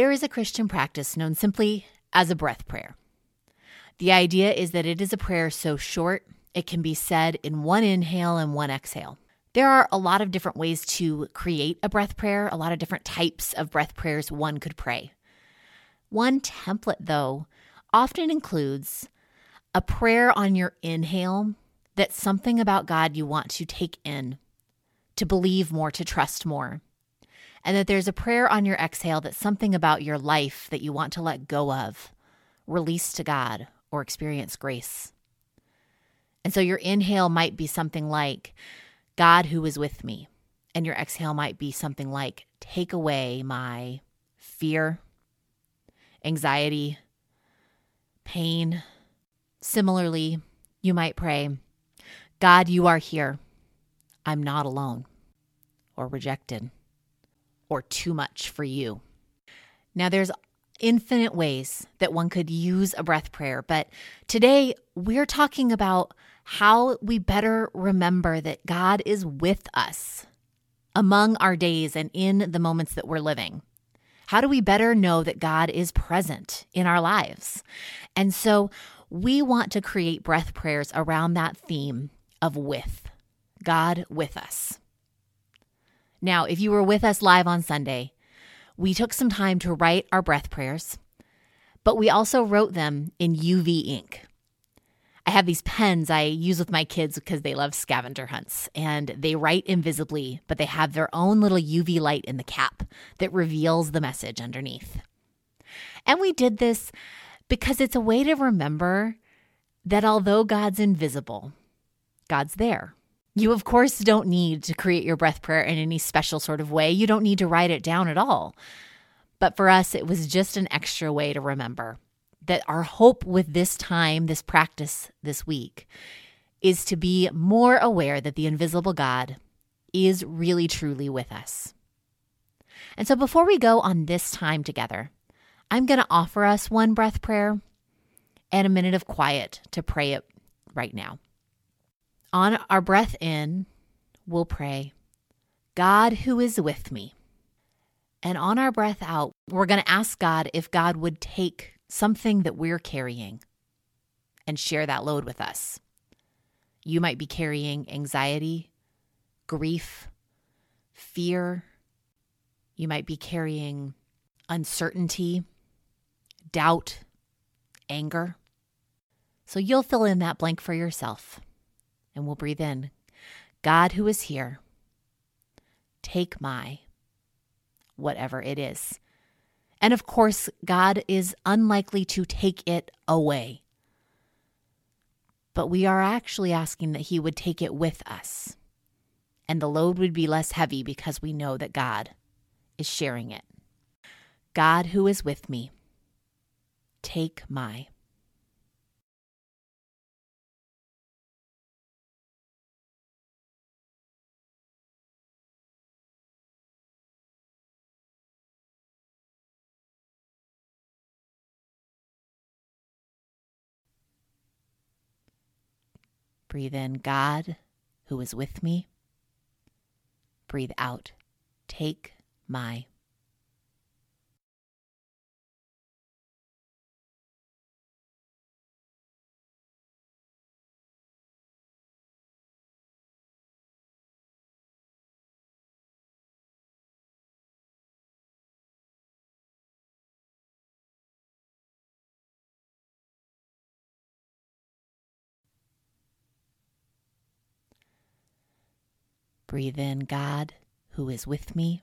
There is a Christian practice known simply as a breath prayer. The idea is that it is a prayer so short it can be said in one inhale and one exhale. There are a lot of different ways to create a breath prayer, a lot of different types of breath prayers one could pray. One template, though, often includes a prayer on your inhale that's something about God you want to take in, to believe more, to trust more. And that there's a prayer on your exhale that's something about your life that you want to let go of, release to God, or experience grace. And so your inhale might be something like, God who is with me. And your exhale might be something like, take away my fear, anxiety, pain. Similarly, you might pray, God, you are here. I'm not alone or rejected or too much for you. Now, there's infinite ways that one could use a breath prayer, but today we're talking about how we better remember that God is with us among our days and in the moments that we're living. How do we better know that God is present in our lives? And so we want to create breath prayers around that theme of with God with us. Now, if you were with us live on Sunday, we took some time to write our breath prayers, but we also wrote them in UV ink. I have these pens I use with my kids because they love scavenger hunts and they write invisibly, but they have their own little UV light in the cap that reveals the message underneath. And we did this because it's a way to remember that although God's invisible, God's there. You, of course, don't need to create your breath prayer in any special sort of way. You don't need to write it down at all. But for us, it was just an extra way to remember that our hope with this time, this practice this week, is to be more aware that the invisible God is really truly with us. And so before we go on this time together, I'm going to offer us one breath prayer and a minute of quiet to pray it right now. On our breath in, we'll pray, God who is with me. And on our breath out, we're going to ask God if God would take something that we're carrying and share that load with us. You might be carrying anxiety, grief, fear. You might be carrying uncertainty, doubt, anger. So you'll fill in that blank for yourself and we'll breathe in God who is here, take my whatever it is. And of course, God is unlikely to take it away. But we are actually asking that He would take it with us. And the load would be less heavy because we know that God is sharing it. God who is with me, take my Breathe in, God, who is with me. Breathe out, take my. Breathe in, God, who is with me.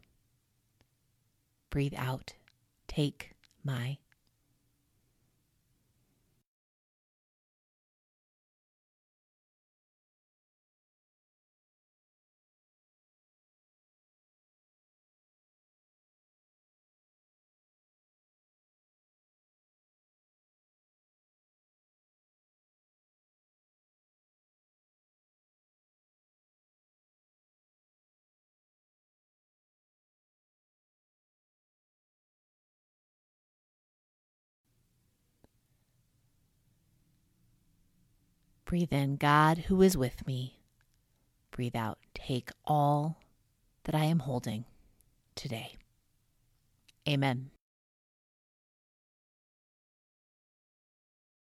Breathe out, take my. Breathe in, God who is with me. Breathe out, take all that I am holding today. Amen.